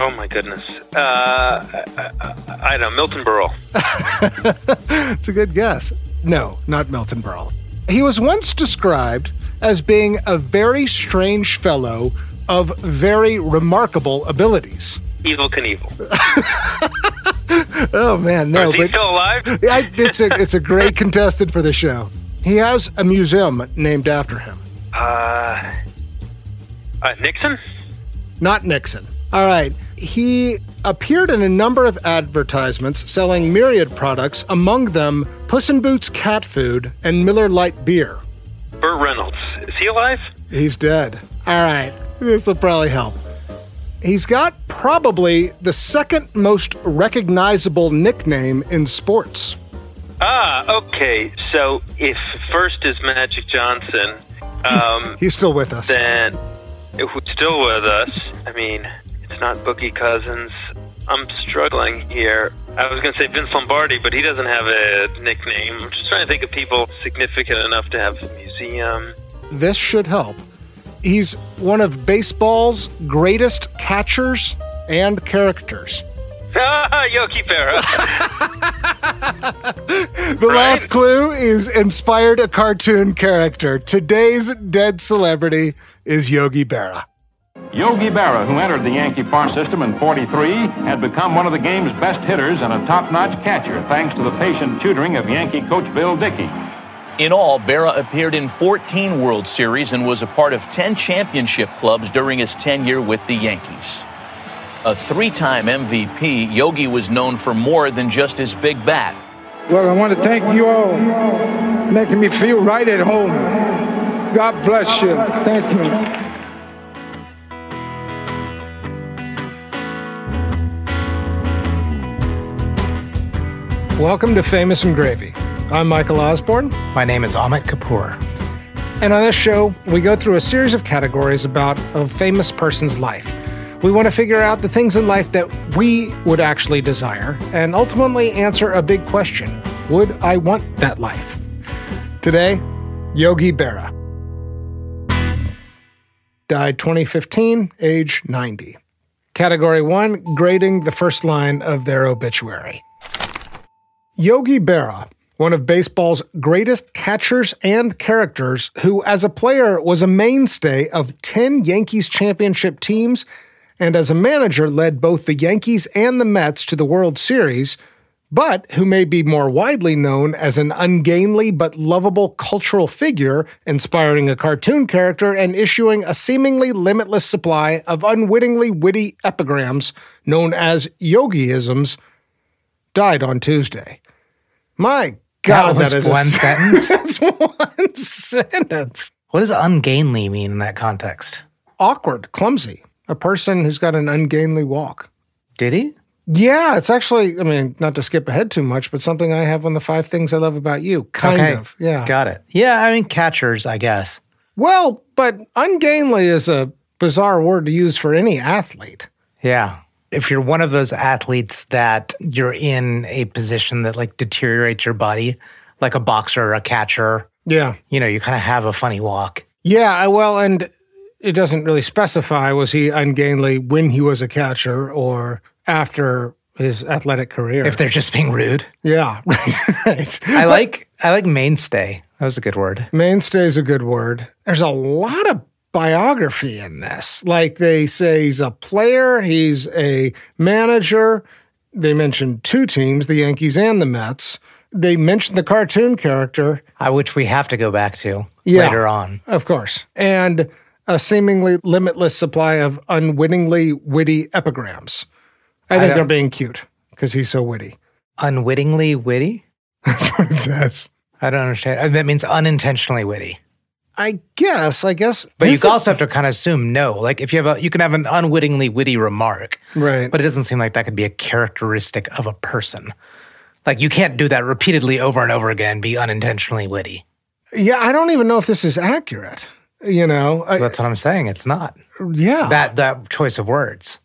Oh my goodness. Uh, I, I, I don't know, Milton Berle. it's a good guess. No, not Milton Berle. He was once described as being a very strange fellow of very remarkable abilities. Evel Knievel. oh man, no! Is he but still alive? I, it's a it's a great contestant for the show. He has a museum named after him. Uh, uh, Nixon? Not Nixon. All right. He appeared in a number of advertisements selling myriad products, among them Puss in Boots cat food and Miller Lite beer. Burt Reynolds. Is he alive? He's dead. All right. This will probably help. He's got probably the second most recognizable nickname in sports. Ah, okay. So if first is Magic Johnson, um, He's still with us. then who's still with us? I mean, not Boogie Cousins. I'm struggling here. I was going to say Vince Lombardi, but he doesn't have a nickname. I'm just trying to think of people significant enough to have a museum. This should help. He's one of baseball's greatest catchers and characters. Ah, Yogi Berra. The last clue is inspired a cartoon character. Today's dead celebrity is Yogi Berra. Yogi Berra, who entered the Yankee farm system in 43, had become one of the game's best hitters and a top-notch catcher thanks to the patient tutoring of Yankee coach Bill Dickey. In all, Berra appeared in 14 World Series and was a part of 10 championship clubs during his tenure with the Yankees. A three time MVP, Yogi was known for more than just his big bat. Well, I want to thank you all making me feel right at home. God bless you. Thank you. Welcome to Famous and Gravy. I'm Michael Osborne, My name is Amit Kapoor. and on this show, we go through a series of categories about a famous person's life. We want to figure out the things in life that we would actually desire and ultimately answer a big question Would I want that life? Today, Yogi Berra. Died 2015, age 90. Category 1 Grading the first line of their obituary. Yogi Berra, one of baseball's greatest catchers and characters, who as a player was a mainstay of 10 Yankees championship teams and as a manager led both the Yankees and the Mets to the World Series, but who may be more widely known as an ungainly but lovable cultural figure, inspiring a cartoon character and issuing a seemingly limitless supply of unwittingly witty epigrams known as Yogiisms, died on Tuesday. My God, That was is one a, sentence? That's one sentence. What does ungainly mean in that context? Awkward, clumsy. A person who's got an ungainly walk. Did he? Yeah, it's actually, I mean, not to skip ahead too much, but something I have on the five things I love about you. Kind Okay. of. Yeah. Got it. Yeah, I mean, catchers, I guess. Well, but ungainly is a bizarre word to use for any athlete. Yeah. If you're one of those athletes that you're in a position that like deteriorates your body, like a boxer or a catcher, Yeah. you know, you kind of have a funny walk. Yeah, I- well, and it doesn't really specify was he ungainly when he was a catcher or after his athletic career. If they're just being rude. yeah, right, right. I like I like mainstay. That was a good word. Mainstay is a good word. There's a lot of biography in this. Like they say he's a player, he's a manager. They mentioned two teams, the Yankees and the Mets. they mentioned the cartoon character, uh, which we have to go back to Yeah. later on. of course, and a seemingly limitless supply of unwittingly witty epigrams. I think don't- they're being cute because he's so witty. Unwittingly witty? That's what it says. I don't understand. Uh, That means unintentionally witty. I guess. I guess. But you also have to kind of assume no. Like if you have a, you can have an unwittingly witty remark, right. but it doesn't seem like that could be a characteristic of a person. Like you can't do that repeatedly over and over again. Be unintentionally witty. yeah, I don't even know if this is accurate. You know, I, That's what I'm saying. It's not yeah. that that choice of words.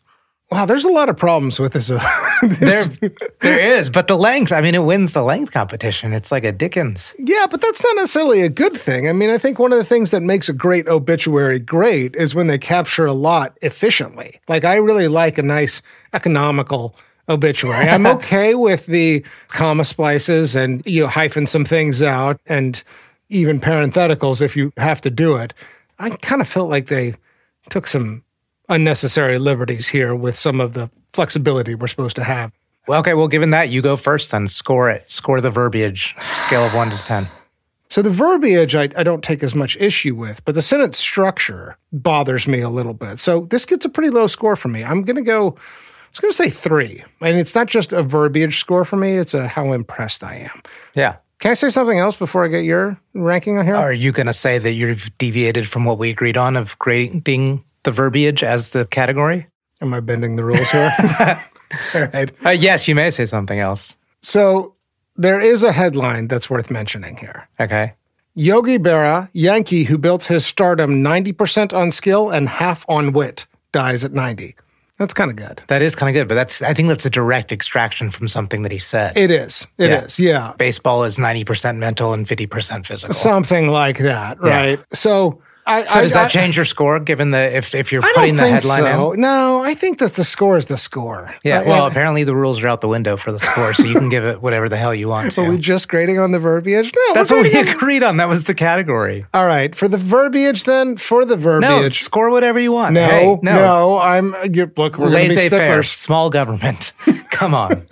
Wow, there's a lot of problems with uh, this. There, there is, but the length. I mean, it wins the length competition. It's like a Dickens. Yeah, but that's not necessarily a good thing. I mean, I think one of the things that makes a great obituary great is when they capture a lot efficiently. Like, I really like a nice economical obituary. I'm okay with the comma splices and you know, hyphen some things out and even parentheticals if you have to do it. I kind of felt like they took some unnecessary liberties here with some of the flexibility we're supposed to have. Well, okay. Well, given that, you go first. Then score it. Score the verbiage. Scale of one to ten. So the verbiage I, I don't take as much issue with, but the sentence structure bothers me a little bit. So this gets a pretty low score for me. I'm going to go, I was going to say three. And it's not just a verbiage score for me, it's a how impressed I am. Yeah. Can I say something else before I get your ranking on here? Are you going to say that you've deviated from what we agreed on of grading the verbiage as the category? Am I bending the rules here? All right. Uh, yes, you may say something else. So there is a headline that's worth mentioning here. Okay. Yogi Berra, Yankee who built his stardom 90% on skill and half on wit, dies at 90. That's kind of good. That is kind of good, but that's I think that's a direct extraction from something that he said. It is. It is. Yeah. yeah. Baseball is 90% mental and 50% physical. Something like that, Yeah. right? So, I, so does I- that change your score given the if if you're I putting the headline so. in? No, I think that the score is the score. Yeah, Uh, well, apparently the rules are out the window for the score, so you can give it whatever the hell you want to. are we just grading on the verbiage? No, That's what we on- agreed on. That was the category. All right, for the verbiage, then for the No, verbiage. score whatever you want. No, Hey, no. no, I'm. You're, look, we're going to be Laissez faire, sticklers. small government. Come on.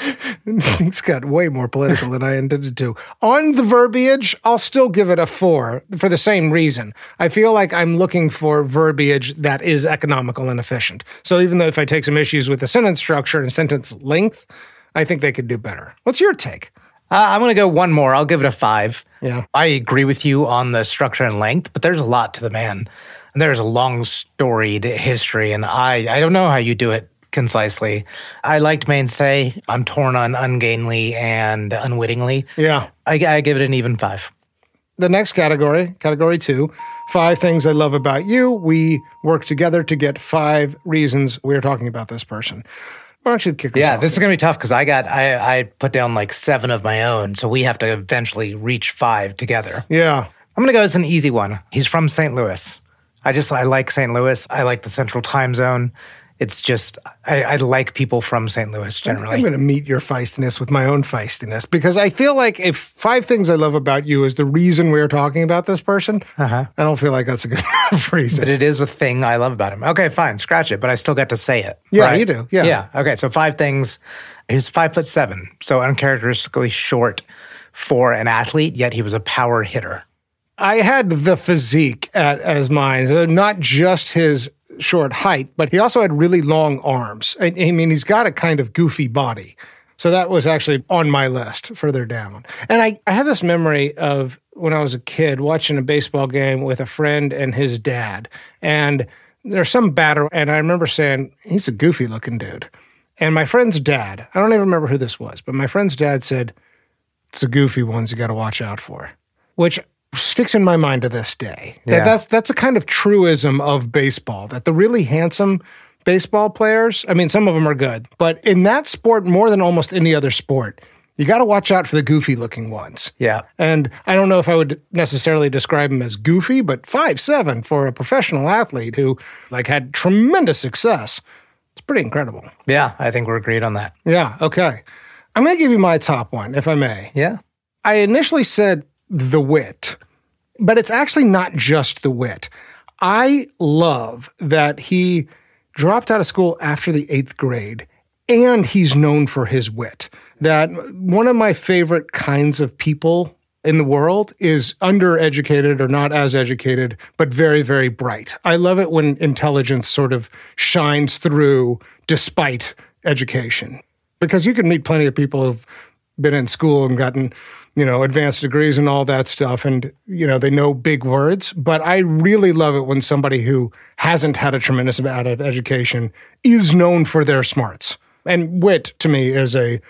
Things got way more political than I intended to. On the verbiage, I'll still give it a four for the same reason. I feel like I'm looking for verbiage that is economical and efficient. So even though if I take some issues with the sentence structure and sentence length, I think they could do better. What's your take? Uh, I'm going to go one more. I'll give it a five. Yeah. I agree with you on the structure and length, but there's a lot to the man. And there's a long storied history, and I, I don't know how you do it concisely. I liked Mainstay. I'm torn on ungainly and unwittingly. Yeah. I, I give it an even five. The next category, category two, five things I love about you. We work together to get five reasons we're talking about this person. Why don't you kick us Yeah, off? this is gonna be tough because I got I I put down like seven of my own, so we have to eventually reach five together. yeah. I'm gonna go as an easy one. He's from St. Louis. I just I like St. Louis. I like the Central Time Zone. It's just I, I like people from St. Louis generally. I'm going to meet your feistiness with my own feistiness because I feel like if five things I love about you is the reason we're talking about this person, Uh-huh. I don't feel like that's a good reason. But it is a thing I love about him. Okay, fine, scratch it, but I still get to say it. Yeah, right? you do. Yeah. Yeah. Okay, so five things. He's five foot seven, so uncharacteristically short for an athlete, yet he was a power hitter. I had the physique at, as mine, so not just his short height, but he also had really long arms. I, I mean, he's got a kind of goofy body. So that was actually on my list further down. And I, I have this memory of when I was a kid watching a baseball game with a friend and his dad. And there's some batter, and I remember saying, he's a goofy looking dude. And my friend's dad, I don't even remember who this was, but my friend's dad said, it's the goofy ones you got to watch out for, which sticks in my mind to this day. That- Yeah. that's that's a kind of truism of baseball that the really handsome baseball players, I mean, some of them are good, but in that sport, more than almost any other sport, you got to watch out for the goofy looking ones. Yeah. And I don't know if I would necessarily describe him as goofy, but five seven for a professional athlete who like had tremendous success. It's pretty incredible. Yeah, I think we're agreed on that. Yeah. Okay. I'm going to give you my top one, if I may. Yeah. I initially said the wit, but it's actually not just the wit. I love that he dropped out of school after the eighth grade and he's known for his wit. That one of my favorite kinds of people in the world is undereducated or not as educated, but very, very bright. I love it when intelligence sort of shines through despite education. Because you can meet plenty of people who've been in school and gotten, you know, advanced degrees and all that stuff. And, you know, they know big words. But I really love it when somebody who hasn't had a tremendous amount of education is known for their smarts. And wit to me is a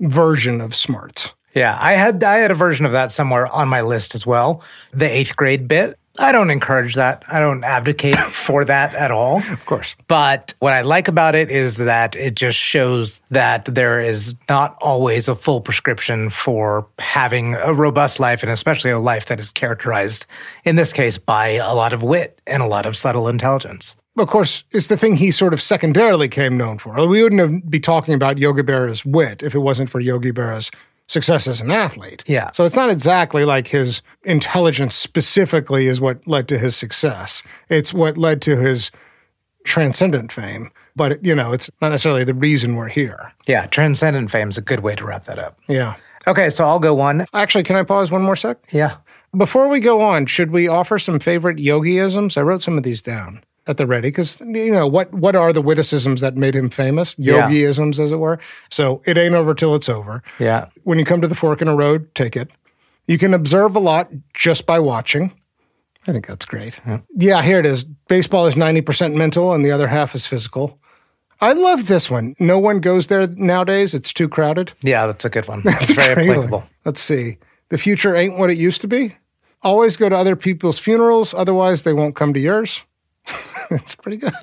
version of smarts. Yeah, I had I had a version of that somewhere on my list as well. The eighth grade bit. I don't encourage that. I don't advocate for that at all. Of course. But what I like about it is that it just shows that there is not always a full prescription for having a robust life and especially a life that is characterized, in this case, by a lot of wit and a lot of subtle intelligence. Of course, it's the thing he sort of secondarily came known for. We wouldn't have, be talking about Yogi Berra's wit if it wasn't for Yogi Berra's success as an athlete. Yeah. So it's not exactly like his intelligence specifically is what led to his success. It's what led to his transcendent fame. But, you know, it's not necessarily the reason we're here. Yeah, transcendent fame is a good way to wrap that up. Yeah. Okay, so I'll go one. Actually, can I pause one more sec? Yeah. Before we go on, should we offer some favorite yogiisms? I wrote some of these down at the ready because you know what what are the witticisms that made him famous? Yeah. yogiisms as it were. So it ain't over till it's over. Yeah. when you come to the fork in a road take it. You can observe a lot just by watching. I think that's great. Yeah. Here it is. Baseball is 90% mental and the other half is physical. I love this one. No one goes there nowadays. It's too crowded. Yeah, that's a good one. That's very Great one. applicable. let's see. The future ain't what it used to be. Always go to other people's funerals. Otherwise they won't come to yours it's pretty good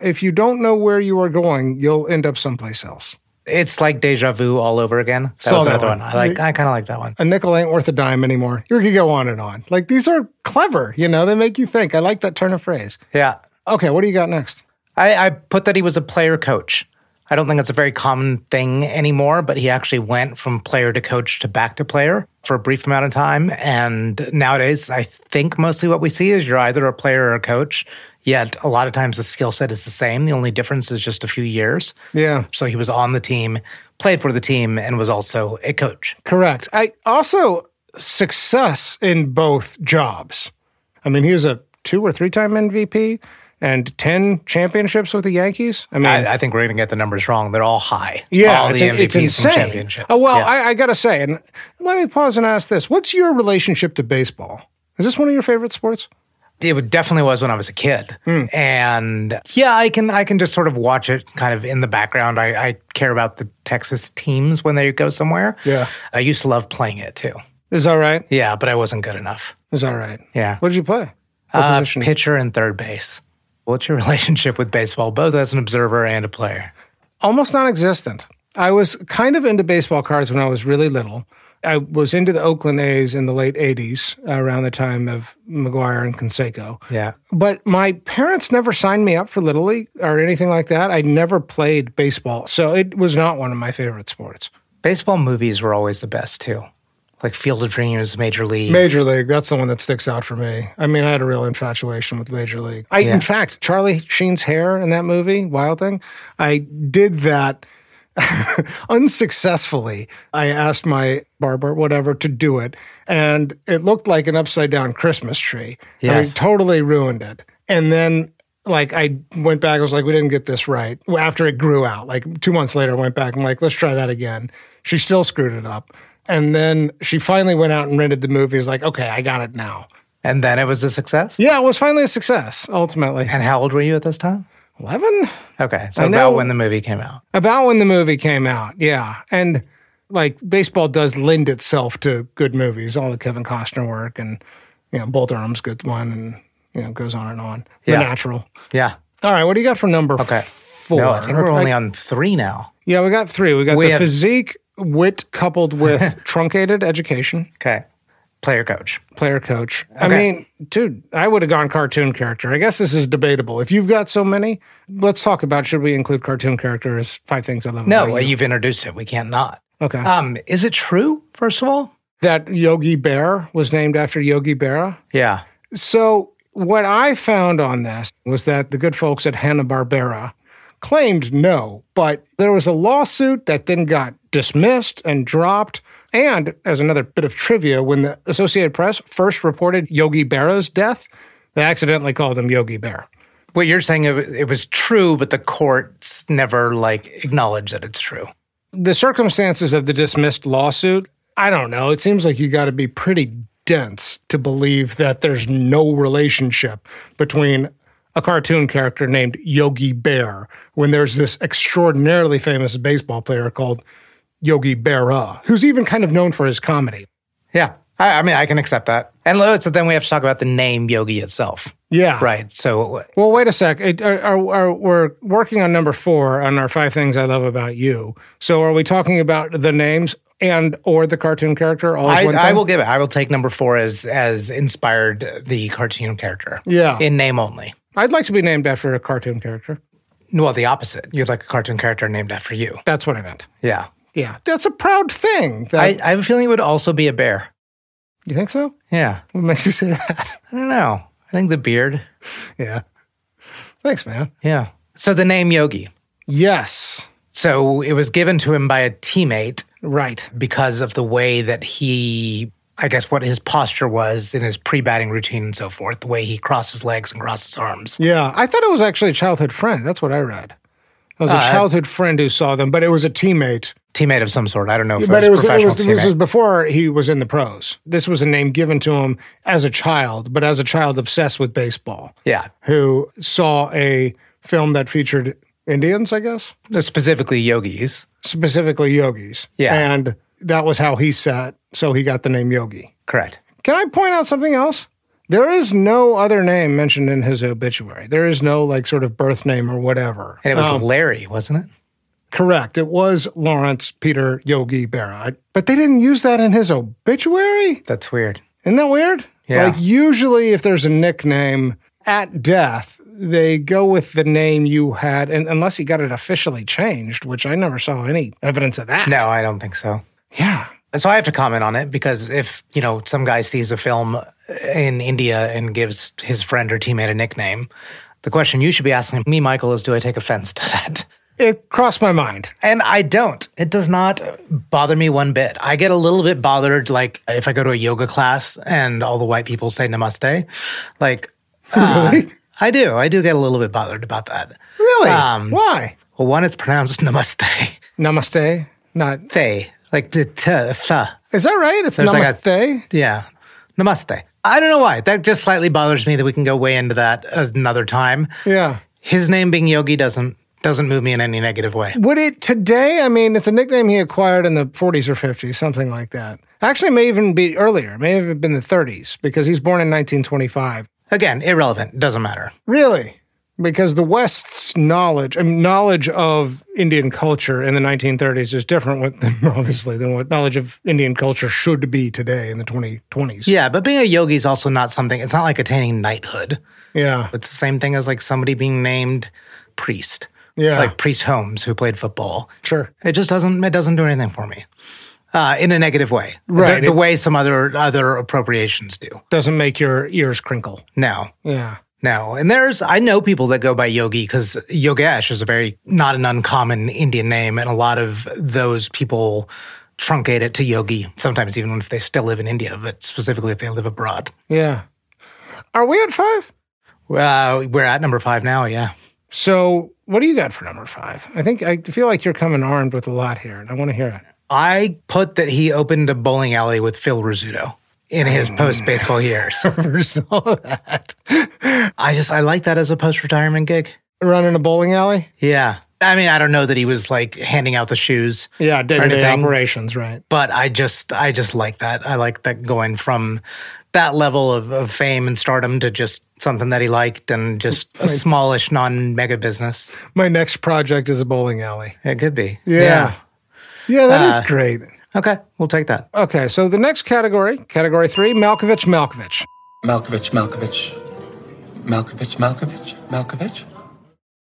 if you don't know where you are going you'll end up someplace else It's like deja vu all over again. That Saw was that another one. one. I like. I kind of like that one. a nickel ain't worth a dime anymore. You could go on and on. Like these are clever, you know, they make you think. I like that turn of phrase. Yeah. Okay, what do you got next? I, I put that he was a player coach. I don't think it's a very common thing anymore, but he actually went from player to coach to back to player for a brief amount of time. And nowadays, I think mostly what we see is you're either a player or a coach. Yet a lot of times the skill set is the same. The only difference is just a few years. Yeah, So he was on the team, played for the team, and was also a coach. correct. I also success in both jobs. I mean, he was a two or three time MVP and 10 championships with the Yankees. I mean, I, I think we're going to get the numbers wrong. They're all high. yeah, all it's, the it's insane. Oh, well, Yeah. I, I got to say, and let me pause and ask this. What's your relationship to baseball? Is this one of your favorite sports? It definitely was when I was a kid, Hmm. and yeah, I can I can just sort of watch it kind of in the background. I, I care about the Texas teams when they go somewhere. Yeah. I used to love playing it too. Is that right? Yeah, but I wasn't good enough. Is that right? Yeah, What did you play? What uh, position? pitcher and third base. What's your relationship with baseball, both as an observer and a player? almost non-existent. I was kind of into baseball cards when I was really little. I was into the Oakland A's in the late '80s, around the time of McGwire and Canseco. Yeah, But my parents never signed me up for Little League or anything like that. I never played baseball, so it was not one of my favorite sports. baseball movies were always the best too, like Field of Dreams, Major League. Major League, that's the one that sticks out for me. I mean, I had a real infatuation with Major League. I, Yeah. in fact, Charlie Sheen's hair in that movie, Wild Thing, I did that unsuccessfully. I asked my barber, whatever, to do it, and it looked like an upside down Christmas tree. I mean, Yes. totally ruined it. And then, like, I went back. I was like, we didn't get this right. After it grew out, like two months later, I went back. I'm like, let's try that again. She still screwed it up. And then she finally went out and rented the movie. Is like, okay, I got it now. and then it was a success. Yeah, it was finally a success. Ultimately, And how old were you at this time? Eleven. Okay, so I about know- when the movie came out. About when the movie came out, yeah. And like baseball does lend itself to good movies, all the Kevin Costner work and you know, Bull Durham's good one and you know, goes on and on. The Yeah. natural. Yeah. All right, what do you got for number Okay. four? No, I think we're only on three now. Yeah, we got three. We got We the have- physique, wit coupled with truncated education, Okay. Player coach. player coach. I mean, dude, I would have gone cartoon character. I guess this is debatable. If you've got so many, let's talk about should we include cartoon character as five things I love No, you? you've introduced it. We can't not. Okay. Um, is it true, first of all? that Yogi Bear was named after Yogi Berra. Yeah. So, what I found on this was that the good folks at Hanna-Barbera claimed no, but there was a lawsuit that then got dismissed and dropped. And as another bit of trivia, when the Associated Press first reported Yogi Berra's death, they accidentally called him Yogi Bear. What you're saying it, it was true, but the courts never like acknowledged that it's true. The circumstances of the dismissed lawsuit, I don't know. It seems like you got to be pretty dense to believe that there's no relationship between a cartoon character named Yogi Bear when there's this extraordinarily famous baseball player called Yogi Berra, who's even kind of known for his comedy. Yeah. I, I mean, I can accept that. And so then we have to talk about the name Yogi itself. Yeah. Right. So, well, wait a sec. It, are, are, are, we're working on number four on our five things I love about you. So, are we talking about the names and or the cartoon character? All I, I will give it. I will take number four as as inspired the cartoon character. Yeah. In name only. I'd like to be named after a cartoon character. Well, the opposite. You'd like a cartoon character named after you. That's what I meant. Yeah. Yeah. That's a proud thing. That... I, I have a feeling it would also be a bear. You think so? Yeah. What makes you say that? I don't know. I think the beard. Yeah. Thanks, man. Yeah. So the name Yogi. Yes. So it was given to him by a teammate. Right. Because of the way that he, I guess, what his posture was in his pre batting routine and so forth, the way he crossed his legs and crossed his arms. Yeah. I thought it was actually a childhood friend. That's what I read. It was a uh, childhood friend who saw them, but it was a teammate. Teammate of some sort. I don't know if but it was, it was, it was this was before he was in the pros. This was a name given to him as a child, but as a child obsessed with baseball. Yeah. Who saw a film that featured Indians, I guess? Specifically yogis. Specifically yogis. Yeah. And that was how he sat, so he got the name Yogi. Correct. Can I point out something else? There is no other name mentioned in his obituary. There is no like sort of birth name or whatever. And it was um, Larry, wasn't it? Correct. It was Lawrence Peter Yogi Berra. But they didn't use that in his obituary? That's weird. Isn't that weird? Yeah. Like usually if there's a nickname at death, they go with the name you had, and unless he got it officially changed, which I never saw any evidence of that. No, I don't think so. Yeah. So I have to comment on it because if, you know, some guy sees a film in India and gives his friend or teammate a nickname, the question you should be asking me, Michael, is do I take offense to that? It crossed my mind. And I don't. It does not bother me one bit. I get a little bit bothered, like if I go to a yoga class and all the white people say namaste. Like, really? Uh, I do. I do get a little bit bothered about that. Really? Um, Why? Well, one, it's pronounced namaste. Namaste, not they. Like the th, th. Is that right? It's There's namaste. Like a, yeah, namaste. I don't know why. That just slightly bothers me that we can go way into that another time. Yeah. His name being Yogi doesn't doesn't move me in any negative way. Would it today? I mean, it's a nickname he acquired in the 40s or 50s, something like that. Actually, it may even be earlier. It may have been the 30s because he's born in 1925. Again, irrelevant. Doesn't matter. Really? Because the West's knowledge, I mean, knowledge of Indian culture in the 1930s is different, with, obviously, than what knowledge of Indian culture should be today in the 2020s. Yeah, but being a yogi is also not something. It's not like attaining knighthood. Yeah, it's the same thing as like somebody being named priest. Yeah, like Priest Holmes, who played football. Sure, it just doesn't. It doesn't do anything for me uh, in a negative way, right? The, the way some other other appropriations do doesn't make your ears crinkle. No, yeah, no. And there's I know people that go by Yogi because Yogesh is a very not an uncommon Indian name, and a lot of those people truncate it to Yogi. Sometimes even if they still live in India, but specifically if they live abroad. Yeah. Are we at five? Uh, we're at number five now. Yeah. So, what do you got for number five? I think I feel like you're coming armed with a lot here, and I want to hear it. I put that he opened a bowling alley with Phil Rizzuto in his post baseball years. Never saw that. I just I like that as a post retirement gig. Running a bowling alley? Yeah. I mean, I don't know that he was like handing out the shoes. Yeah, day to day operations, right? But I just I just like that. I like that going from that level of, of fame and stardom to just something that he liked and just a smallish non mega business. My next project is a bowling alley. It could be. Yeah. Yeah, yeah that uh, is great. Okay, we'll take that. Okay, so the next category, category three, Malkovich Malkovich. Malkovich Malkovich. Malkovich Malkovich Malkovich.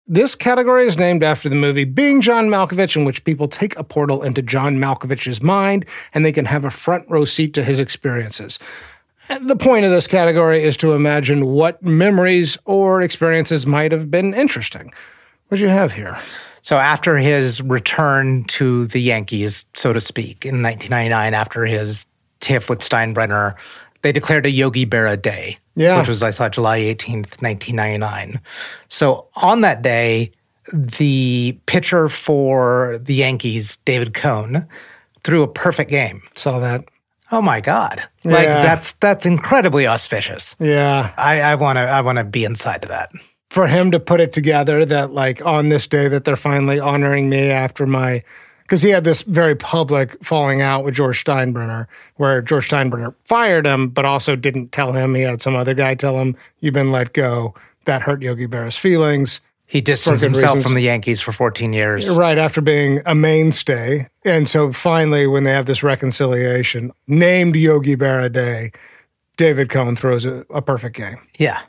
This category is named after the movie Being John Malkovich, in which people take a portal into John Malkovich's mind and they can have a front row seat to his experiences. The point of this category is to imagine what memories or experiences might have been interesting. What'd you have here? So after his return to the Yankees, so to speak, in 1999, after his tiff with Steinbrenner, they declared a Yogi Berra Day, Yeah. which was I saw July 18th, 1999. So on that day, the pitcher for the Yankees, David Cone, threw a perfect game. Saw that. Oh my God! Like Yeah. that's that's incredibly auspicious. Yeah. I, I want to I want to be inside of that. For him to put it together that, like, on this day that they're finally honoring me after my, because he had this very public falling out with George Steinbrenner, where George Steinbrenner fired him, but also didn't tell him. He had some other guy tell him, You've been let go. That hurt Yogi Berra's feelings. He distanced himself reasons. from the Yankees for 14 years. Right after being a mainstay. And so finally, when they have this reconciliation, named Yogi Berra Day, David Cone throws a, a perfect game. Yeah.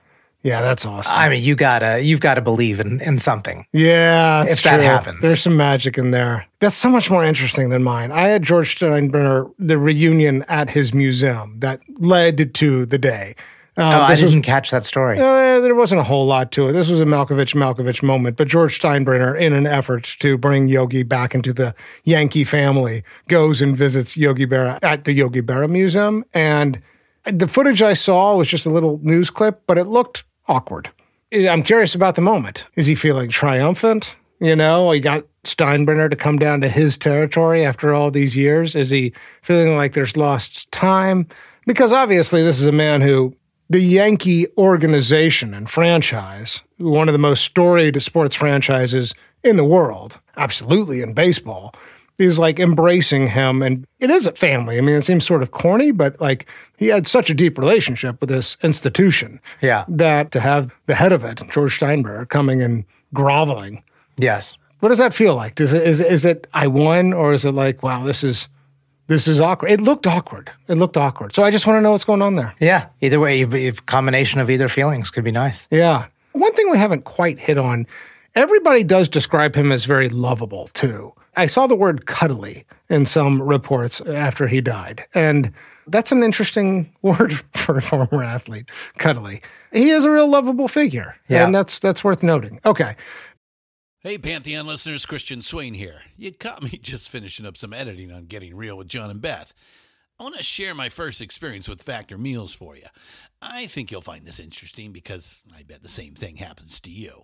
Yeah, that's awesome. I mean, you gotta you've got to believe in in something. yeah, it's if that true. happens. There's some magic in there. That's so much more interesting than mine. I had George Steinbrenner, the reunion at his museum that led to the day. Um, oh, I didn't catch that story. Uh, there wasn't a whole lot to it. This was a Malkovich Malkovich moment, but George Steinbrenner, in an effort to bring Yogi back into the Yankee family, goes and visits Yogi Berra at the Yogi Berra Museum. And the footage I saw was just a little news clip, but it looked awkward. I'm curious about the moment. Is he feeling triumphant? You know, he got Steinbrenner to come down to his territory after all these years. Is he feeling like there's lost time? Because obviously, this is a man who the Yankee organization and franchise, one of the most storied sports franchises in the world, absolutely in baseball, is like embracing him. And it is a family. I mean, it seems sort of corny, but like he had such a deep relationship with this institution Yeah. that to have the head of it, George Steinbrenner, coming and groveling. Yes. What does that feel like? Does it is is it I won or is it like wow this is this is awkward? It looked awkward. It looked awkward. So I just want to know what's going on there. Yeah. Either way, if combination of either feelings could be nice. Yeah. One thing we haven't quite hit on everybody does describe him as very lovable too. I saw the word cuddly in some reports after he died. And that's an interesting word for a former athlete, cuddly. He is a real lovable figure. Yeah. And that's that's worth noting. Okay. Hey, Pantheon listeners, Christian Swain here. You caught me just finishing up some editing on Getting Real with John and Beth. I want to share my first experience with Factor Meals for you. I think you'll find this interesting because I bet the same thing happens to you.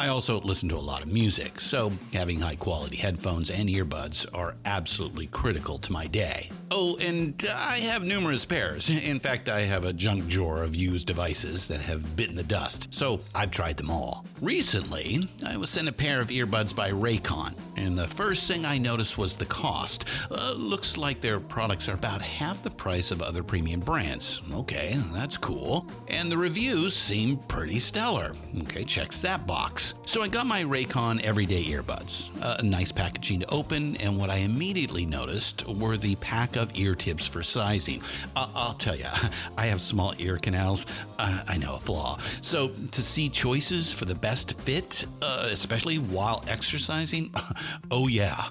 I also listen to a lot of music, so having high quality headphones and earbuds are absolutely critical to my day. Oh, and I have numerous pairs. In fact, I have a junk drawer of used devices that have bitten the dust, so I've tried them all. Recently, I was sent a pair of earbuds by Raycon, and the first thing I noticed was the cost. Uh, looks like their products are about half the price of other premium brands. Okay, that's cool. And the reviews seem pretty stellar. Okay, checks that box. So I got my Raycon everyday earbuds. Nice packaging to open, and what I immediately noticed were the pack of ear tips for sizing. Uh, I'll tell you, I have small ear canals. Uh, I know a flaw. So to see choices for the best fit, uh, especially while exercising, oh yeah.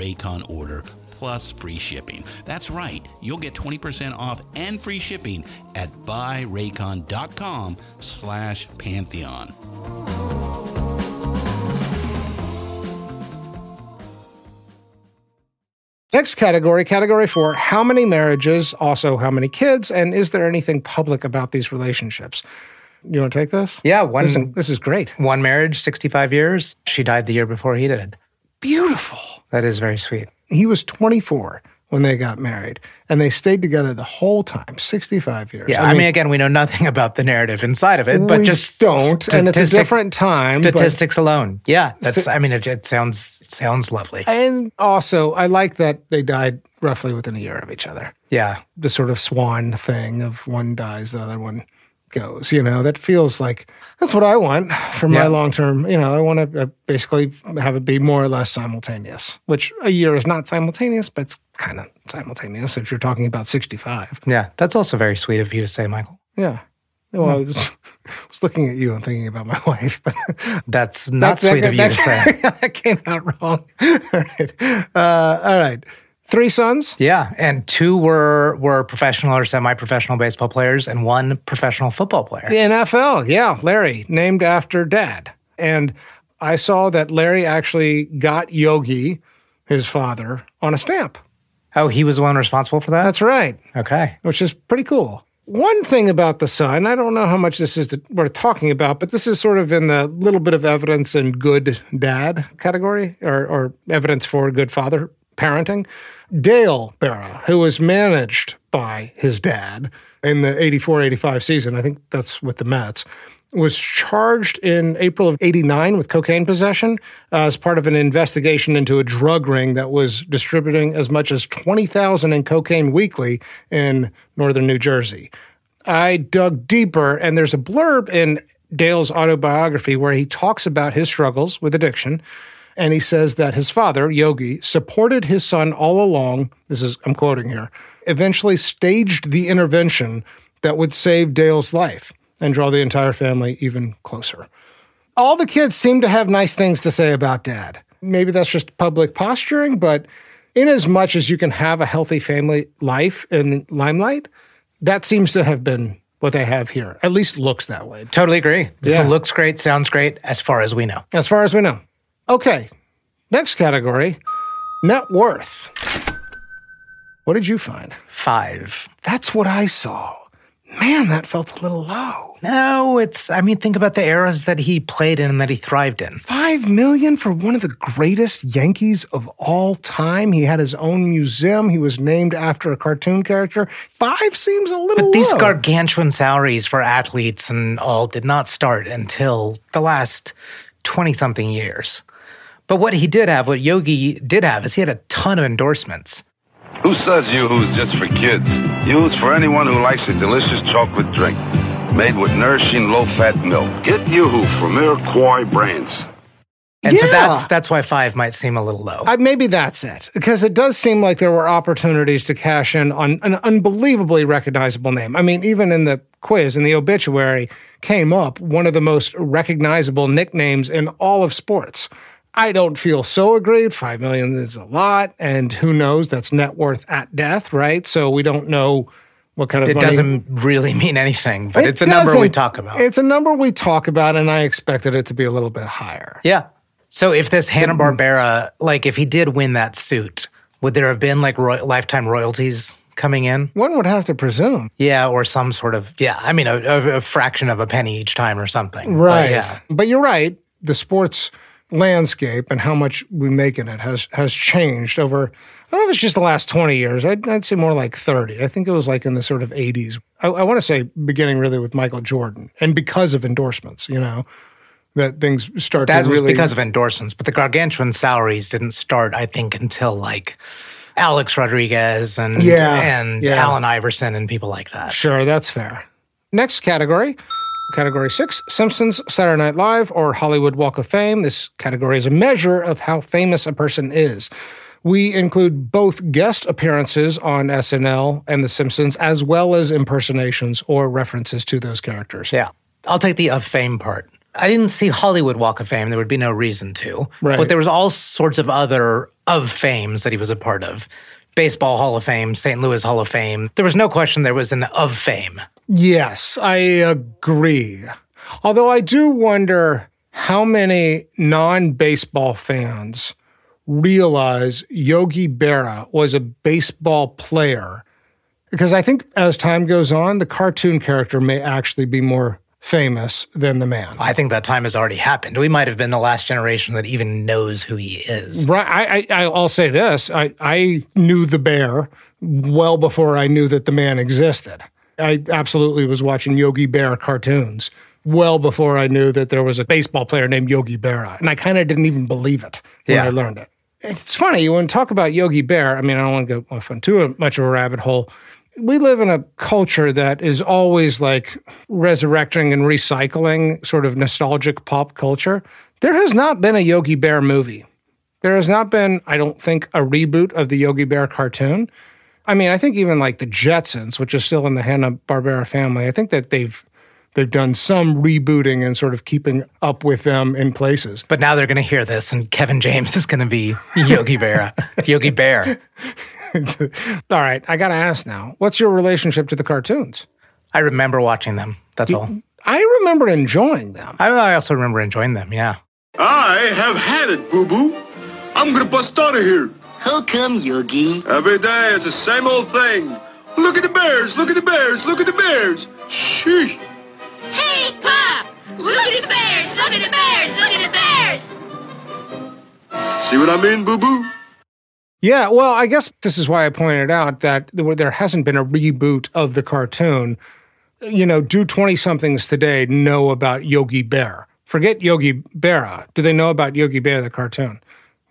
Raycon order plus free shipping. That's right, you'll get 20% off and free shipping at buyraycon.com slash Pantheon. Next category, category four how many marriages, also how many kids, and is there anything public about these relationships? You want to take this? Yeah, one. This is, this is great. One marriage, 65 years. She died the year before he did. Beautiful. That is very sweet. He was 24 when they got married, and they stayed together the whole time 65 years. Yeah, I mean, again, we know nothing about the narrative inside of it, but just don't, and it's a different time. Statistics alone. Yeah, that's. Sta- I mean, it, it sounds it sounds lovely. and also, I like that they died roughly within a year of each other. Yeah, The sort of swan thing of one dies, the other one goes. You know, that feels like that's what I want for my Yeah. long term. You know, I want to uh, basically have it be more or less simultaneous, which a year is not simultaneous, but it's kind of simultaneous if you're talking about 65. yeah, that's also very sweet of you to say, Michael. Yeah. Well, I was, was looking at you and thinking about my wife, but That's not That's- sweet that- of you to say. that came out wrong. all right. Uh, all right. Three sons. Yeah, and two were were professional or semi-professional baseball players, and one professional football player. The NFL. Yeah. Larry, named after dad. And I saw that Larry actually got Yogi, his father, on a stamp. Oh, he was the one responsible for that. That's right, okay. which is pretty cool. One thing about the son, I don't know how much this is that we're talking about, but this is sort of in the little bit of evidence and good dad category or, or evidence for good father parenting. Dale Berra, who was managed by his dad in the 84 85 season, I think that's with the Mets, was charged in April of 89 with cocaine possession as part of an investigation into a drug ring that was distributing as much as 20,000 in cocaine weekly in northern New Jersey. I dug deeper, and there's a blurb in Dale's autobiography where he talks about his struggles with addiction. And he says that his father, Yogi, supported his son all along. This is, I'm quoting here, eventually staged the intervention that would save Dale's life and draw the entire family even closer. All the kids seem to have nice things to say about dad. Maybe that's just public posturing, but in as much as you can have a healthy family life in limelight, that seems to have been what they have here. At least looks that way. Totally agree. This Yeah. looks great, sounds great, as far as we know. As far as we know. Okay. Next category net worth. What did you find? Five. That's what I saw. Man, that felt a little low. No, it's. I mean, think about the eras that he played in and that he thrived in. Five million for one of the greatest Yankees of all time. He had his own museum. He was named after a cartoon character. Five seems a little But these low. gargantuan salaries for athletes and all did not start until the last 20 something years. But what he did have, what Yogi did have, is he had a ton of endorsements. Who says Yoo-Hoo's just for kids? Yoo-Hoo's for anyone who likes a delicious chocolate drink made with nourishing low-fat milk. Get Yoo-Hoo from Iroquois brands. And so that's that's why five might seem a little low. Uh, maybe that's it, because it does seem like there were opportunities to cash in on an unbelievably recognizable name. I mean, even in the quiz, in the obituary, came up one of the most recognizable nicknames in all of sports. I don't feel so agreed. Five million is a lot, and who knows? That's net worth at death, right? So we don't know what kind of it money- doesn't really mean anything, but It it's a number we talk about. It's a number we talk about, and I expected it to be a little bit higher. yeah. So if this Hanna Barbera, like if he did win that suit, would there have been like roy- lifetime royalties coming in? One would have to presume. Yeah, or some sort of yeah. I mean, a, a, a fraction of a penny each time or something. But Right. yeah. But you're right. The sports landscape and how much we make in it has has changed over. I don't know if it's just the last 20 years. I'd, I'd say more like 30. I think it was like in the sort of 80s. I, I want to say beginning really with Michael Jordan and because of endorsements, you know. that things start That to was really. because of endorsements, but the gargantuan salaries didn't start, I think, until like Alex Rodriguez and Yeah, and yeah. Allen Iverson and people like that. Sure, that's fair. Next category, category six Simpsons, Saturday Night Live, or Hollywood Walk of Fame. This category is a measure of how famous a person is. We include both guest appearances on SNL and The Simpsons, as well as impersonations or references to those characters. Yeah. I'll take the of fame part. I didn't see Hollywood Walk of Fame. There would be no reason to. Right. But there was all sorts of other of fames that he was a part of. Baseball Hall of Fame, St. Louis Hall of Fame. There was no question there was an of fame. Yes, I agree. Although I do wonder how many non baseball fans realize Yogi Berra was a baseball player. Because I think as time goes on, the cartoon character may actually be more famous than the man. I think that time has already happened. We might have been the last generation that even knows who he is. Right. I, I, I'll say this I, I knew the bear well before I knew that the man existed. I absolutely was watching Yogi Bear cartoons well before I knew that there was a baseball player named Yogi Berra. And I kind of didn't even believe it when Yeah. I learned it. It's funny when you talk about Yogi Bear. I mean, I don't want to go off on too much of a rabbit hole. We live in a culture that is always like resurrecting and recycling sort of nostalgic pop culture. There has not been a Yogi Bear movie. There has not been, I don't think, a reboot of the Yogi Bear cartoon. I mean, I think even like the Jetsons, which is still in the Hanna Barbera family, I think that they've they've done some rebooting and sort of keeping up with them in places. But now they're going to hear this, and Kevin James is going to be Yogi Berra, Yogi Bear. All right, I got to ask now, what's your relationship to the cartoons? I remember watching them. That's all. I remember enjoying them. I, I also remember enjoying them. Yeah. I have had it, Boo Boo. I'm gonna bust out of here. How come, Yogi? Every day it's the same old thing. Look at the bears, look at the bears, look at the bears. Sheesh. Hey, Pop! Look at the bears! Look at the bears! Look at the bears! See what I mean, Boo Boo? Yeah, well, I guess this is why I pointed out that there hasn't been a reboot of the cartoon. You know, do 20 somethings today know about Yogi Bear? Forget Yogi Berra. Do they know about Yogi Bear, the cartoon?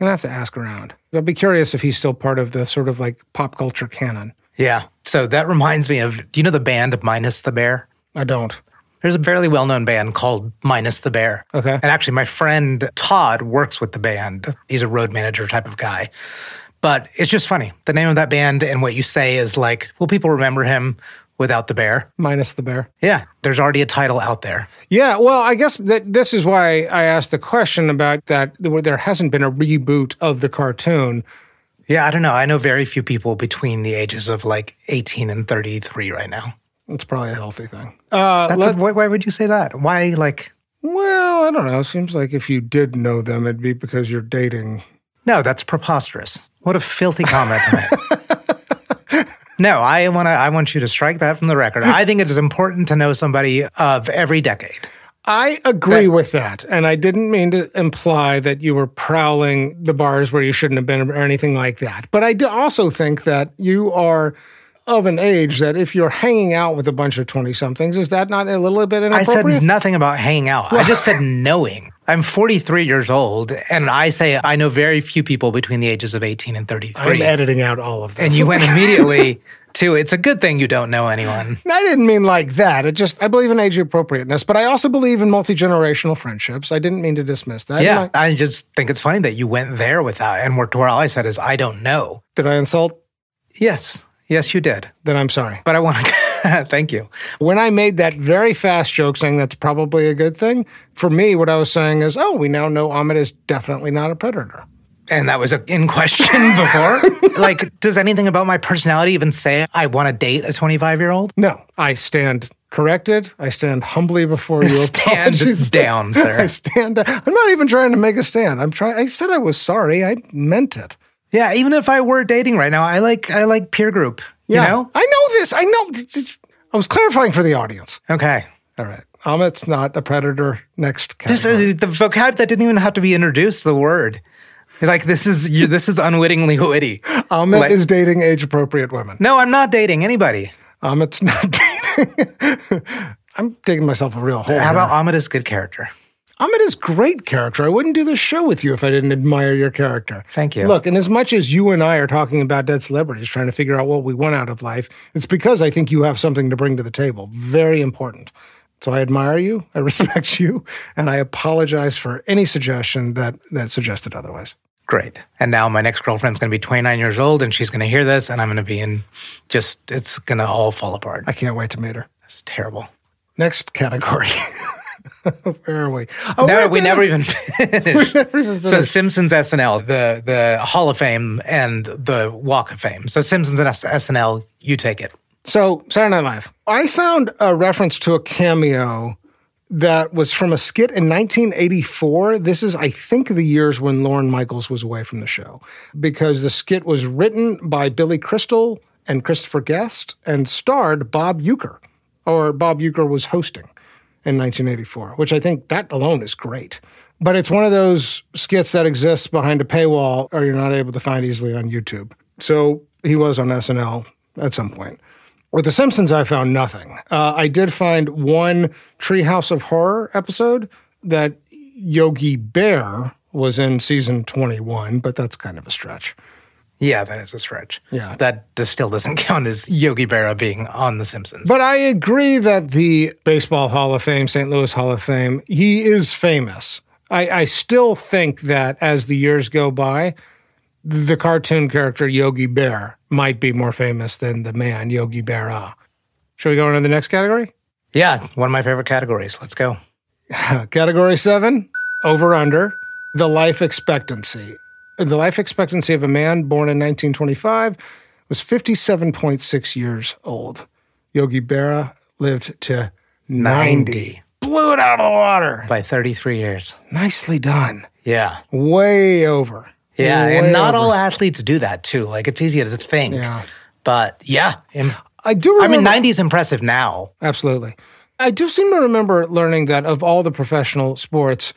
I'm going to have to ask around. I'll be curious if he's still part of the sort of like pop culture canon. Yeah. So that reminds me of do you know the band Minus the Bear? I don't. There's a fairly well known band called Minus the Bear. Okay. And actually, my friend Todd works with the band. He's a road manager type of guy. But it's just funny. The name of that band and what you say is like, will people remember him without the bear? Minus the bear. Yeah. There's already a title out there. Yeah, well, I guess that this is why I asked the question about that there hasn't been a reboot of the cartoon. Yeah, I don't know. I know very few people between the ages of like 18 and 33 right now. It's probably a healthy thing. Uh, That's let- a, why, why would you say that? Why, like, well, I don't know. It seems like if you did know them, it'd be because you're dating. no, that's preposterous. What a filthy comment to make. No, I want to. I want you to strike that from the record. I think it is important to know somebody of every decade. I agree with that. And I didn't mean to imply that you were prowling the bars where you shouldn't have been or anything like that. But I do also think that you are of an age that if you're hanging out with a bunch of 20 somethings, is that not a little bit inappropriate? I said nothing about hanging out. I just said knowing. I'm 43 years old, and I say I know very few people between the ages of 18 and 33. I'm editing out all of this. and you went immediately to it's a good thing you don't know anyone. I didn't mean like that. It just, I believe in age appropriateness, but I also believe in multi generational friendships. I didn't mean to dismiss that. yeah, I- I just think it's funny that you went there with that, and where, where all I said is I don't know. did I insult? Yes, yes, you did. Then I'm sorry. But I want to thank you. When I made that very fast joke saying that's probably a good thing, for me, what I was saying is, oh, we now know Amit is definitely not a predator. And that was a, in question before. like, does anything about my personality even say I want to date a 25 year old? No, I stand corrected. I stand humbly before you. Stand Apologies. down, sir. I stand. I'm not even trying to make a stand. I'm trying. I said I was sorry. I meant it. Yeah, even if I were dating right now, I like I like peer group. Yeah, You know? I know this. I know. I was clarifying for the audience. Okay. All right. Amit's not a predator. Next Just uh, the vocab that didn't even have to be introduced. The word, like this is you, this is unwittingly witty. Amit like- is dating age appropriate women. No, I'm not dating anybody. Amit's not dating. I'm digging myself a real hole. How here. about Amit is good character? Amit is great character. I wouldn't do this show with you if I didn't admire your character. Thank you. Look, and as much as you and I are talking about dead celebrities, trying to figure out what we want out of life, it's because I think you have something to bring to the table. Very important. So I admire you, I respect you, and I apologize for any suggestion that that suggested otherwise. Great. And now my next girlfriend's going to be 29 years old and she's going to hear this and I'm going to be in just, it's going to all fall apart. I can't wait to meet her. It's terrible. Next category. Where are we? Oh, no, we never even finished. never even so Simpsons SNL, the the Hall of Fame and the Walk of Fame. So Simpsons and SNL, you take it. So Saturday Night Live. I found a reference to a cameo that was from a skit in 1984. This is, I think, the years when Lorne Michaels was away from the show, because the skit was written by Billy Crystal and Christopher Guest and starred Bob Uecker, or Bob Uecker was hosting in 1984, which I think that alone is great. But it's one of those skits that exists behind a paywall or you're not able to find easily on YouTube. So he was on SNL at some point. With The Simpsons, I found nothing. Uh, I did find one Treehouse of Horror episode that Yogi Bear was in season 21, but that's kind of a stretch. Yeah, that is a stretch. Yeah. That still doesn't count as Yogi Berra being on The Simpsons. But I agree that the Baseball Hall of Fame, St. Louis Hall of Fame, he is famous. I, I still think that as the years go by, the cartoon character Yogi Bear might be more famous than the man Yogi Berra. Should we go on to the next category? Yeah, it's one of my favorite categories. Let's go. category seven, over under, the life expectancy the life expectancy of a man born in 1925 was 57.6 years old. Yogi Berra lived to 90. 90. Blew it out of the water. By 33 years. Nicely done. Yeah. Way over. Yeah. Way and not over. all athletes do that too. Like it's easy to think. Yeah. But yeah. I do remember. I mean, 90 is impressive now. Absolutely. I do seem to remember learning that of all the professional sports,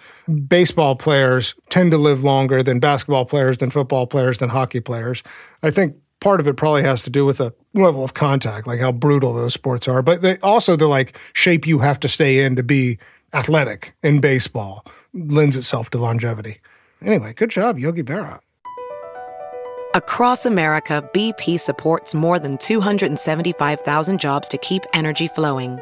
baseball players tend to live longer than basketball players, than football players, than hockey players. I think part of it probably has to do with the level of contact, like how brutal those sports are. But they, also the like shape you have to stay in to be athletic in baseball lends itself to longevity. Anyway, good job, Yogi Berra. Across America, BP supports more than 275,000 jobs to keep energy flowing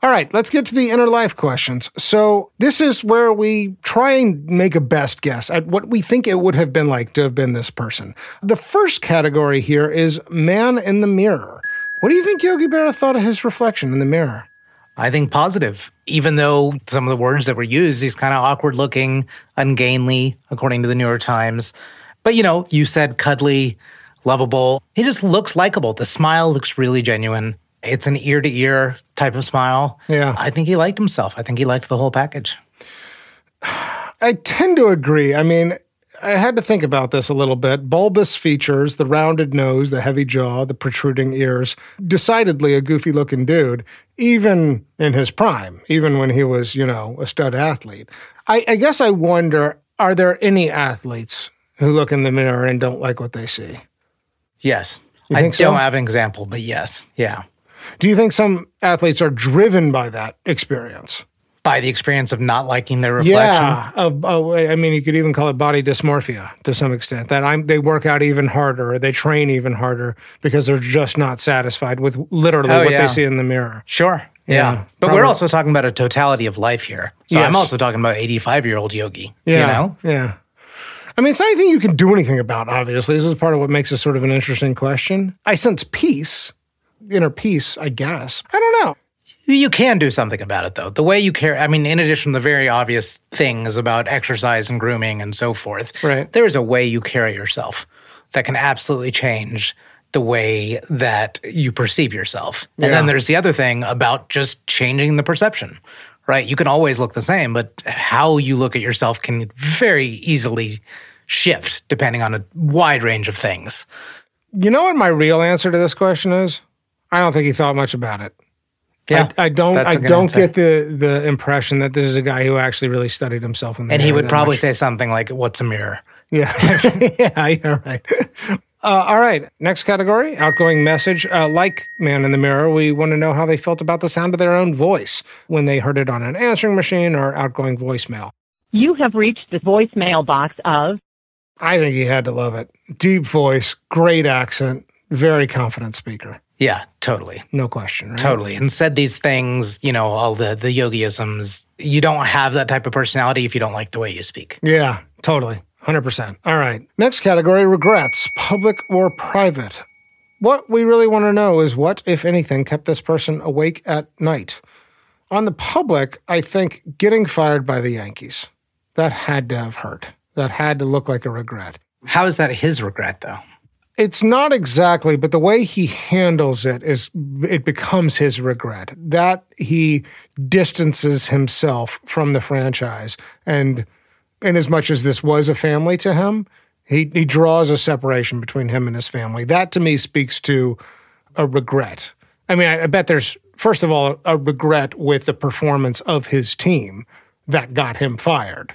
All right, let's get to the inner life questions. So, this is where we try and make a best guess at what we think it would have been like to have been this person. The first category here is man in the mirror. What do you think Yogi Berra thought of his reflection in the mirror? I think positive, even though some of the words that were used, he's kind of awkward looking, ungainly, according to the New York Times. But, you know, you said cuddly, lovable. He just looks likable. The smile looks really genuine. It's an ear to ear type of smile. Yeah. I think he liked himself. I think he liked the whole package. I tend to agree. I mean, I had to think about this a little bit. Bulbous features, the rounded nose, the heavy jaw, the protruding ears. Decidedly a goofy looking dude, even in his prime, even when he was, you know, a stud athlete. I, I guess I wonder are there any athletes who look in the mirror and don't like what they see? Yes. You I think don't so? have an example, but yes. Yeah. Do you think some athletes are driven by that experience? By the experience of not liking their reflection? Yeah, of, oh, I mean, you could even call it body dysmorphia to some extent. That I'm, they work out even harder, or they train even harder because they're just not satisfied with literally Oh, what yeah. they see in the mirror. Sure. Yeah. Yeah, but probably. we're also talking about a totality of life here. So Yes. I'm also talking about 85 year old yogi. Yeah, You know? yeah. I mean, it's not anything you can do anything about. Obviously, this is part of what makes this sort of an interesting question. I sense peace, inner peace. I guess. I don't know. You can do something about it, though. The way you care, I mean, in addition to the very obvious things about exercise and grooming and so forth, Right. there is a way you carry yourself that can absolutely change the way that you perceive yourself. And Yeah. then there's the other thing about just changing the perception, right? You can always look the same, but how you look at yourself can very easily shift depending on a wide range of things. You know what my real answer to this question is? I don't think he thought much about it. Yeah, I, I don't. that's I a good don't answer. get the the impression that this is a guy who actually really studied himself in the And he would probably much. say something like, What's a mirror? Yeah. yeah, you're right. Uh, all right. Next category outgoing message. Uh, like Man in the Mirror, we want to know how they felt about the sound of their own voice when they heard it on an answering machine or outgoing voicemail. You have reached the voicemail box of I think he had to love it. Deep voice, great accent, very confident speaker. Yeah, totally. No question. Right? Totally. And said these things, you know, all the the yogiisms. You don't have that type of personality if you don't like the way you speak. Yeah, totally. 100%. All right. Next category regrets, public or private. What we really want to know is what, if anything, kept this person awake at night. On the public, I think getting fired by the Yankees, that had to have hurt. That had to look like a regret. How is that his regret though? It's not exactly, but the way he handles it is it becomes his regret. That he distances himself from the franchise and in as much as this was a family to him, he he draws a separation between him and his family. That to me speaks to a regret. I mean, I, I bet there's first of all a regret with the performance of his team that got him fired.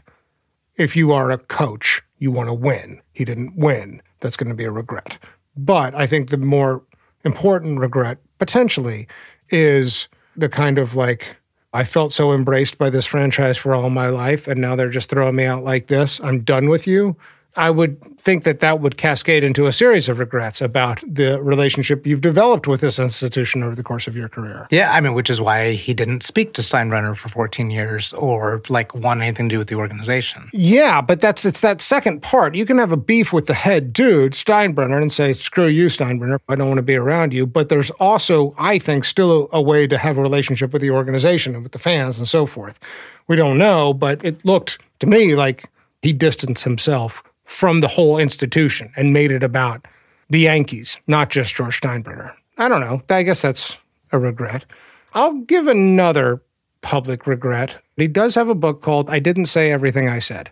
If you are a coach, you want to win. He didn't win. That's going to be a regret. But I think the more important regret potentially is the kind of like I felt so embraced by this franchise for all my life, and now they're just throwing me out like this. I'm done with you. I would think that that would cascade into a series of regrets about the relationship you've developed with this institution over the course of your career. Yeah, I mean, which is why he didn't speak to Steinbrenner for 14 years or like want anything to do with the organization. Yeah, but that's it's that second part. You can have a beef with the head dude, Steinbrenner, and say, "Screw you, Steinbrenner. I don't want to be around you." But there's also, I think, still a, a way to have a relationship with the organization and with the fans and so forth. We don't know, but it looked to me like he distanced himself from the whole institution and made it about the Yankees, not just George Steinbrenner. I don't know. I guess that's a regret. I'll give another public regret. He does have a book called I Didn't Say Everything I Said.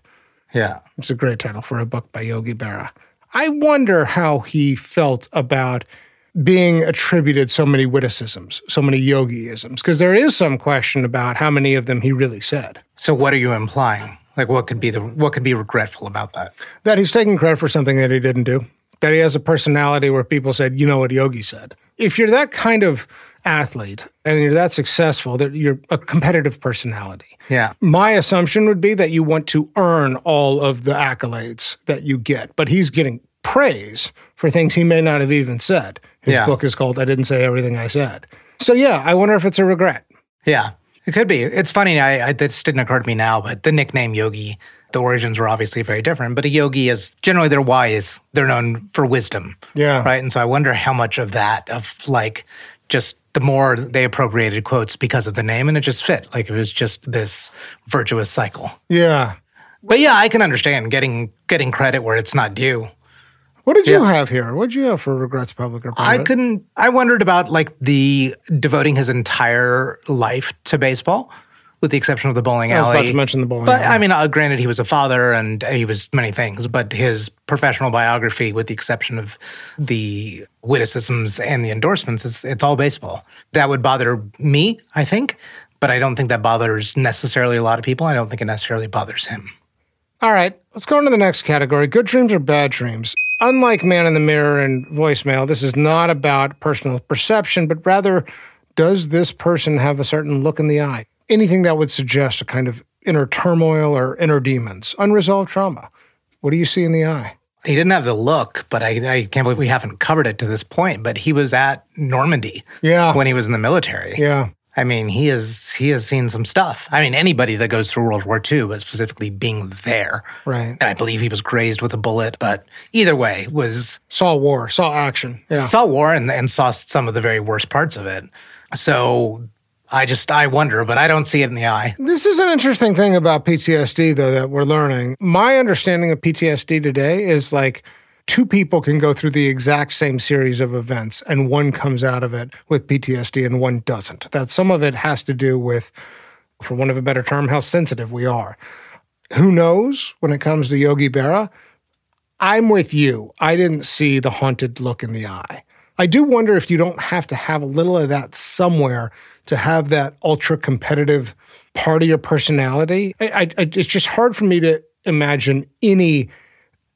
Yeah. It's a great title for a book by Yogi Berra. I wonder how he felt about being attributed so many witticisms, so many yogiisms, because there is some question about how many of them he really said. So what are you implying? Like what could be the what could be regretful about that? That he's taking credit for something that he didn't do. That he has a personality where people said, you know what Yogi said. If you're that kind of athlete and you're that successful, that you're a competitive personality. Yeah. My assumption would be that you want to earn all of the accolades that you get, but he's getting praise for things he may not have even said. His Yeah. book is called I Didn't Say Everything I Said. So yeah, I wonder if it's a regret. Yeah. It could be. It's funny. I, I this didn't occur to me now, but the nickname Yogi, the origins were obviously very different. But a yogi is generally they're wise. They're known for wisdom. Yeah. Right. And so I wonder how much of that of like just the more they appropriated quotes because of the name and it just fit. Like it was just this virtuous cycle. Yeah. But yeah, I can understand getting getting credit where it's not due. What did you have here? What did you have for regrets, public or private? I couldn't. I wondered about like the devoting his entire life to baseball, with the exception of the bowling I was alley. about to mention the bowling But alley. I mean, uh, granted, he was a father and he was many things. But his professional biography, with the exception of the witticisms and the endorsements, is it's all baseball. That would bother me, I think. But I don't think that bothers necessarily a lot of people. I don't think it necessarily bothers him. All right, let's go into the next category good dreams or bad dreams. Unlike Man in the Mirror and voicemail, this is not about personal perception, but rather, does this person have a certain look in the eye? Anything that would suggest a kind of inner turmoil or inner demons, unresolved trauma. What do you see in the eye? He didn't have the look, but I, I can't believe we haven't covered it to this point. But he was at Normandy Yeah. when he was in the military. Yeah. I mean, he has he has seen some stuff. I mean, anybody that goes through World War II, but specifically being there. Right. And I believe he was grazed with a bullet, but either way, was Saw war, saw action. Yeah. saw war and, and saw some of the very worst parts of it. So I just I wonder, but I don't see it in the eye. This is an interesting thing about PTSD, though, that we're learning. My understanding of PTSD today is like two people can go through the exact same series of events, and one comes out of it with PTSD and one doesn't. That some of it has to do with, for one of a better term, how sensitive we are. Who knows when it comes to Yogi Berra? I'm with you. I didn't see the haunted look in the eye. I do wonder if you don't have to have a little of that somewhere to have that ultra competitive part of your personality. I, I, it's just hard for me to imagine any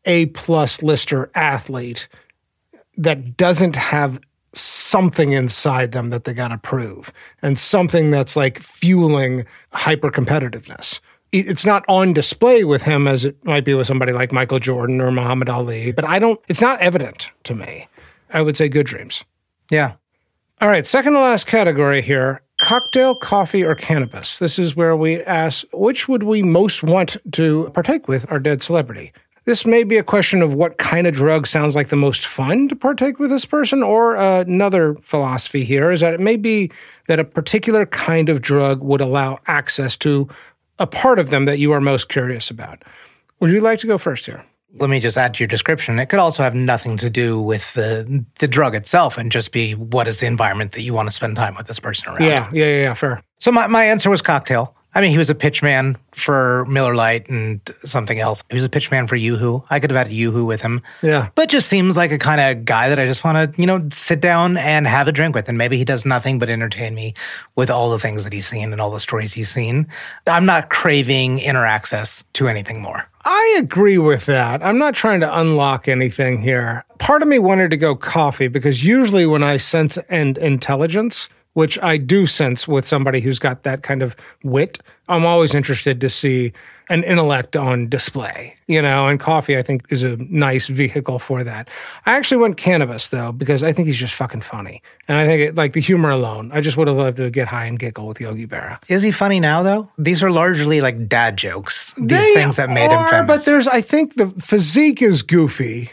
A plus lister athlete that doesn't have something inside them that they got to prove and something that's like fueling hyper competitiveness. It's not on display with him as it might be with somebody like Michael Jordan or Muhammad Ali, but I don't, it's not evident to me. I would say good dreams. Yeah. All right, second to last category here cocktail, coffee, or cannabis. This is where we ask which would we most want to partake with our dead celebrity. This may be a question of what kind of drug sounds like the most fun to partake with this person, or uh, another philosophy here is that it may be that a particular kind of drug would allow access to a part of them that you are most curious about. Would you like to go first here? let me just add to your description. It could also have nothing to do with the the drug itself, and just be what is the environment that you want to spend time with this person around. Yeah, yeah, yeah, yeah fair. So my, my answer was cocktail. I mean, he was a pitchman for Miller Lite and something else. He was a pitchman for Yoo-Hoo. I could have had Yoo-Hoo with him. Yeah. But just seems like a kind of guy that I just want to, you know, sit down and have a drink with. And maybe he does nothing but entertain me with all the things that he's seen and all the stories he's seen. I'm not craving inner access to anything more. I agree with that. I'm not trying to unlock anything here. Part of me wanted to go coffee because usually when I sense and intelligence, which I do sense with somebody who's got that kind of wit. I'm always interested to see an intellect on display, you know, and coffee I think is a nice vehicle for that. I actually went cannabis though because I think he's just fucking funny. And I think it, like the humor alone, I just would have loved to get high and giggle with Yogi Berra. Is he funny now though? These are largely like dad jokes. These they things that made are, him famous. But there's I think the physique is goofy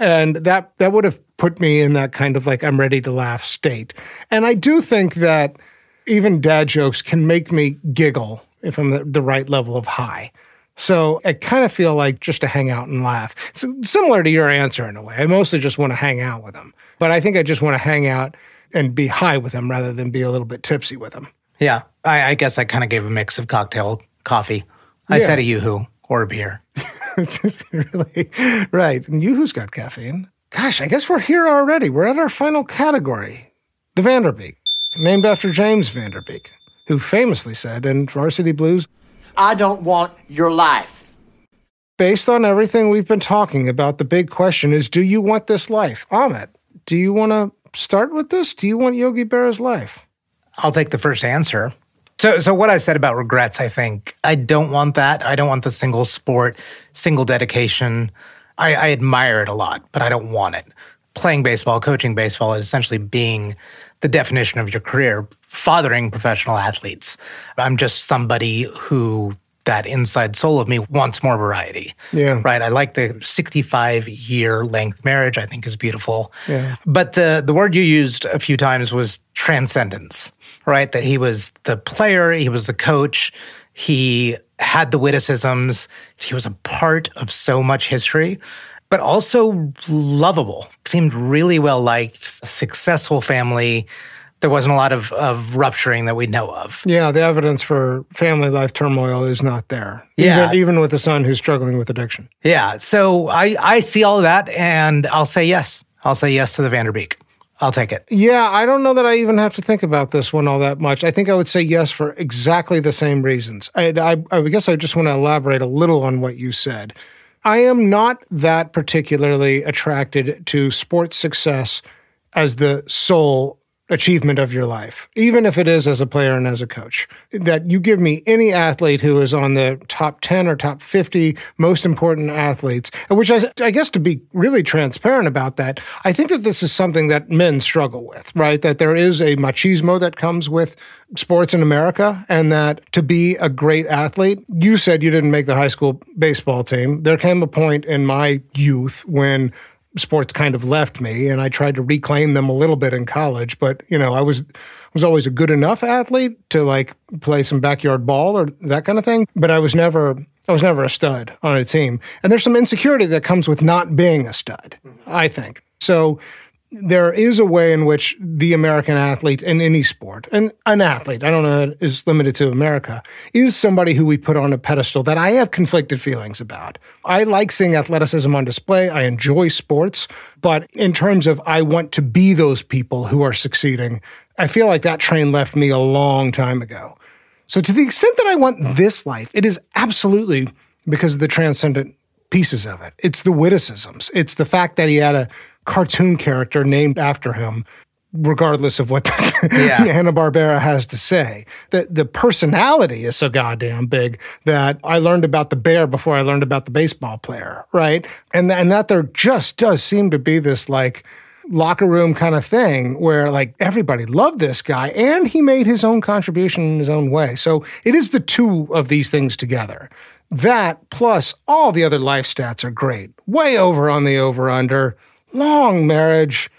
and that that would have put me in that kind of like I'm ready to laugh state. And I do think that even dad jokes can make me giggle if I'm the, the right level of high. So I kind of feel like just to hang out and laugh. It's similar to your answer in a way. I mostly just want to hang out with them, but I think I just want to hang out and be high with them rather than be a little bit tipsy with them. Yeah, I, I guess I kind of gave a mix of cocktail, coffee. I Yeah. said a yoo-hoo or a beer. it's just really right. And Yoo-hoo's got caffeine? Gosh, I guess we're here already. We're at our final category, the Van Der Beek, named after James Van Der Beek, who famously said in Varsity Blues, I don't want your life. based on everything we've been talking about, the big question is, do you want this life? Amit, do you want to start with this? Do you want Yogi Berra's life? I'll take the first answer. So, so what I said about regrets, I think I don't want that. I don't want the single sport, single dedication. I, I admire it a lot, but I don't want it. Playing baseball, coaching baseball is essentially being the definition of your career, fathering professional athletes. I'm just somebody who that inside soul of me wants more variety. Yeah. Right. I like the 65 year length marriage, I think is beautiful. Yeah. But the the word you used a few times was transcendence, right? That he was the player, he was the coach, he had the witticisms, he was a part of so much history, but also lovable. Seemed really well liked, successful family. There wasn't a lot of, of rupturing that we know of. Yeah, the evidence for family life turmoil is not there. Yeah. Even, even with a son who's struggling with addiction. Yeah. So I, I see all of that and I'll say yes. I'll say yes to the Van Der Beek. I'll take it. Yeah, I don't know that I even have to think about this one all that much. I think I would say yes for exactly the same reasons. I, I, I guess I just want to elaborate a little on what you said. I am not that particularly attracted to sports success as the sole achievement of your life, even if it is as a player and as a coach. That you give me any athlete who is on the top 10 or top 50 most important athletes, which I, I guess to be really transparent about that, I think that this is something that men struggle with, right? That there is a machismo that comes with sports in America, and that to be a great athlete, you said you didn't make the high school baseball team. There came a point in my youth when sports kind of left me and I tried to reclaim them a little bit in college but you know I was was always a good enough athlete to like play some backyard ball or that kind of thing but I was never I was never a stud on a team. And there's some insecurity that comes with not being a stud mm-hmm. I think. So there is a way in which the American athlete in any sport, and an athlete, I don't know, is limited to America, is somebody who we put on a pedestal that I have conflicted feelings about. I like seeing athleticism on display. I enjoy sports. But in terms of I want to be those people who are succeeding, I feel like that train left me a long time ago. So, to the extent that I want this life, it is absolutely because of the transcendent pieces of it. It's the witticisms, it's the fact that he had a cartoon character named after him regardless of what Yeah. Hanna Barbera has to say. The the personality is so goddamn big that I learned about the bear before I learned about the baseball player, right? And and that there just does seem to be this like locker room kind of thing where like everybody loved this guy and he made his own contribution in his own way. So it is the two of these things together. That plus all the other life stats are great. Way over on the over under. Long marriage.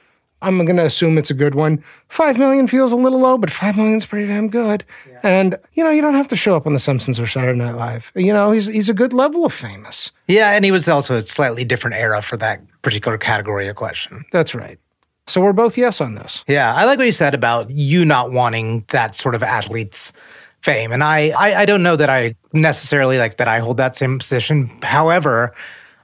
I'm going to assume it's a good one. Five million feels a little low, but five million's pretty damn good. And you know, you don't have to show up on The Simpsons or Saturday Night Live. You know, he's he's a good level of famous. Yeah, and he was also a slightly different era for that particular category of question. That's right. So we're both yes on this. Yeah, I like what you said about you not wanting that sort of athlete's fame, and I, I, I don't know that I necessarily like that I hold that same position. However,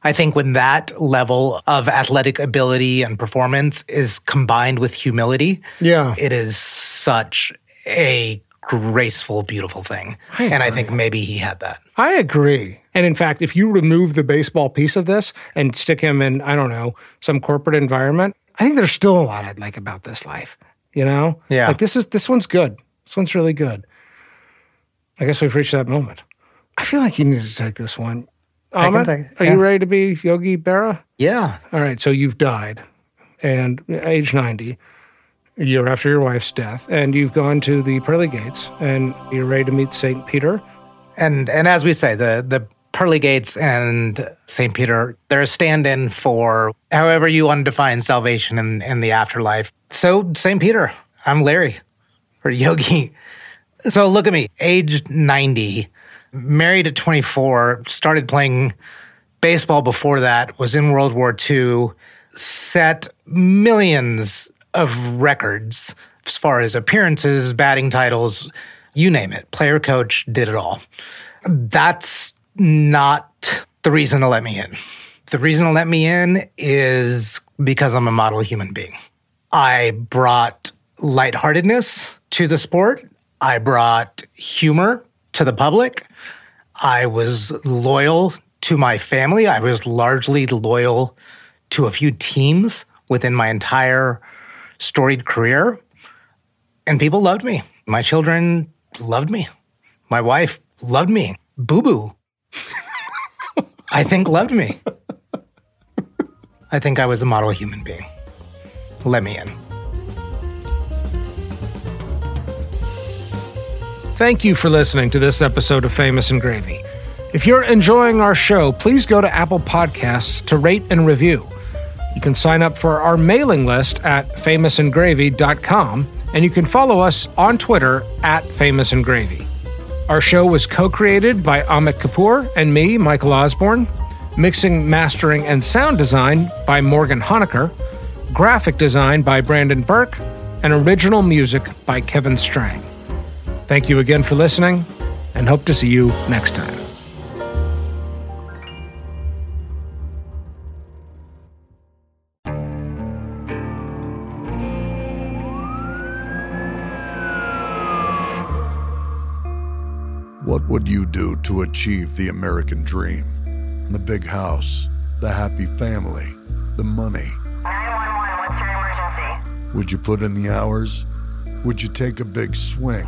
I think when that level of athletic ability and performance is combined with humility, Yeah. it is such a graceful, beautiful thing. I and I think maybe he had that. I agree. And in fact, if you remove the baseball piece of this and stick him in, I don't know, some corporate environment, I think there's still a lot I'd like about this life. You know? Yeah. Like this is this one's good. This one's really good. I guess we've reached that moment. I feel like you need to take this one. Amit, take it, are you ready to be Yogi Berra? Yeah. All right, so you've died, and age ninety, a year after your wife's death, and you've gone to the pearly gates, and you're ready to meet Saint Peter. And and as we say, the the pearly gates and St. Peter, they're a stand-in for however you want to define salvation in, in the afterlife. So St. Peter, I'm Larry or Yogi. So look at me, age 90, married at 24, started playing baseball before that, was in World War II, set millions of records as far as appearances, batting titles, you name it. Player coach did it all. That's not the reason to let me in. The reason to let me in is because I'm a model human being. I brought lightheartedness to the sport. I brought humor to the public. I was loyal to my family. I was largely loyal to a few teams within my entire storied career. And people loved me. My children loved me. My wife loved me. Boo boo, I think, loved me. I think I was a model human being. Let me in. Thank you for listening to this episode of Famous and Gravy. If you're enjoying our show, please go to Apple Podcasts to rate and review. You can sign up for our mailing list at famousandgravy.com, and you can follow us on Twitter at Famous and Gravy. Our show was co created by Amit Kapoor and me, Michael Osborne, mixing, mastering, and sound design by Morgan Honaker, graphic design by Brandon Burke, and original music by Kevin Strang. Thank you again for listening, and hope to see you next time. What would you do to achieve the American dream? The big house, the happy family, the money. 911, what's your emergency? Would you put in the hours? Would you take a big swing?